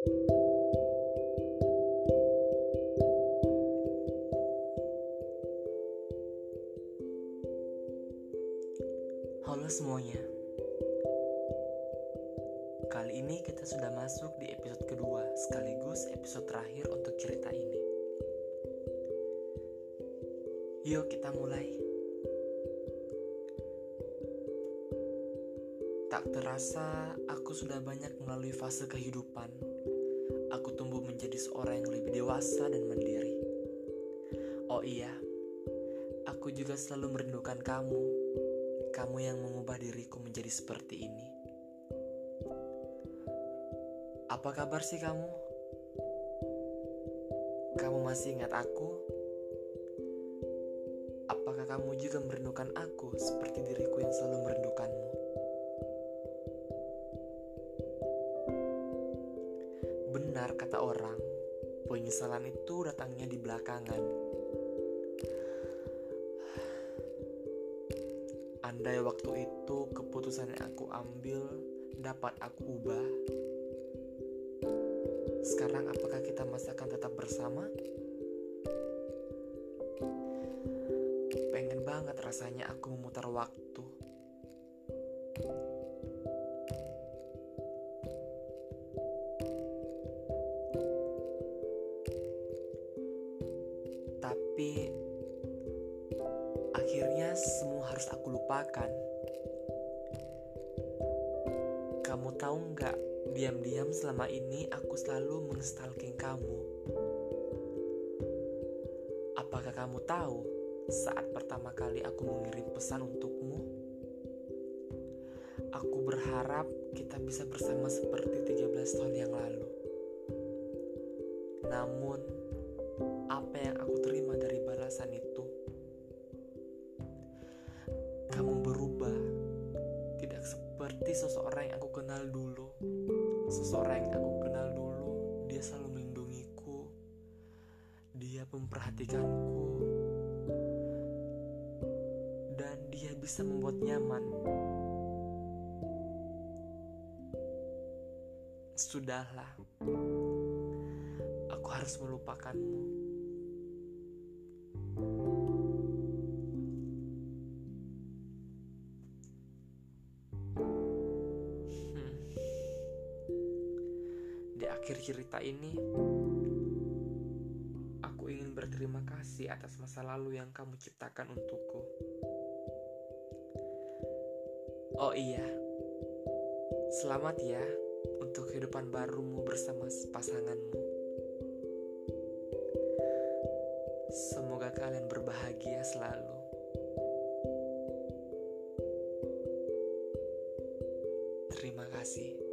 Halo semuanya. Kali ini kita sudah masuk di episode kedua Sekaligus episode terakhir untuk cerita ini. Yuk kita mulai. Tak terasa aku sudah banyak melalui fase kehidupan seorang yang lebih dewasa dan mandiri Oh iya, aku juga selalu merindukan kamu kamu yang mengubah diriku menjadi seperti ini. Apa kabar sih kamu? Kamu masih ingat aku? Apakah kamu juga merindukan aku seperti diriku yang selalu merindukanmu? Benar kata orang, penyesalan itu datangnya di belakangan Andai waktu itu keputusan yang aku ambil dapat aku ubah, sekarang apakah kita masih akan tetap bersama? Pengen banget rasanya aku memutar waktu. Tapi Akhirnya semua harus aku lupakan. Kamu tahu nggak, diam-diam selama ini aku selalu menstalking kamu. Apakah kamu tahu saat pertama kali aku mengirim pesan untukmu? Aku berharap kita bisa bersama seperti 13 tahun yang lalu. Namun, seperti seseorang yang aku kenal dulu. Seseorang yang aku kenal dulu, dia selalu melindungiku. Dia memperhatikanku. Dan dia bisa membuat nyaman. Sudahlah. Aku harus melupakanmu. Akhir cerita ini, aku ingin berterima kasih atas masa lalu yang kamu ciptakan untukku. Oh iya, selamat ya untuk kehidupan barumu bersama pasanganmu. Semoga kalian berbahagia selalu. Terima kasih.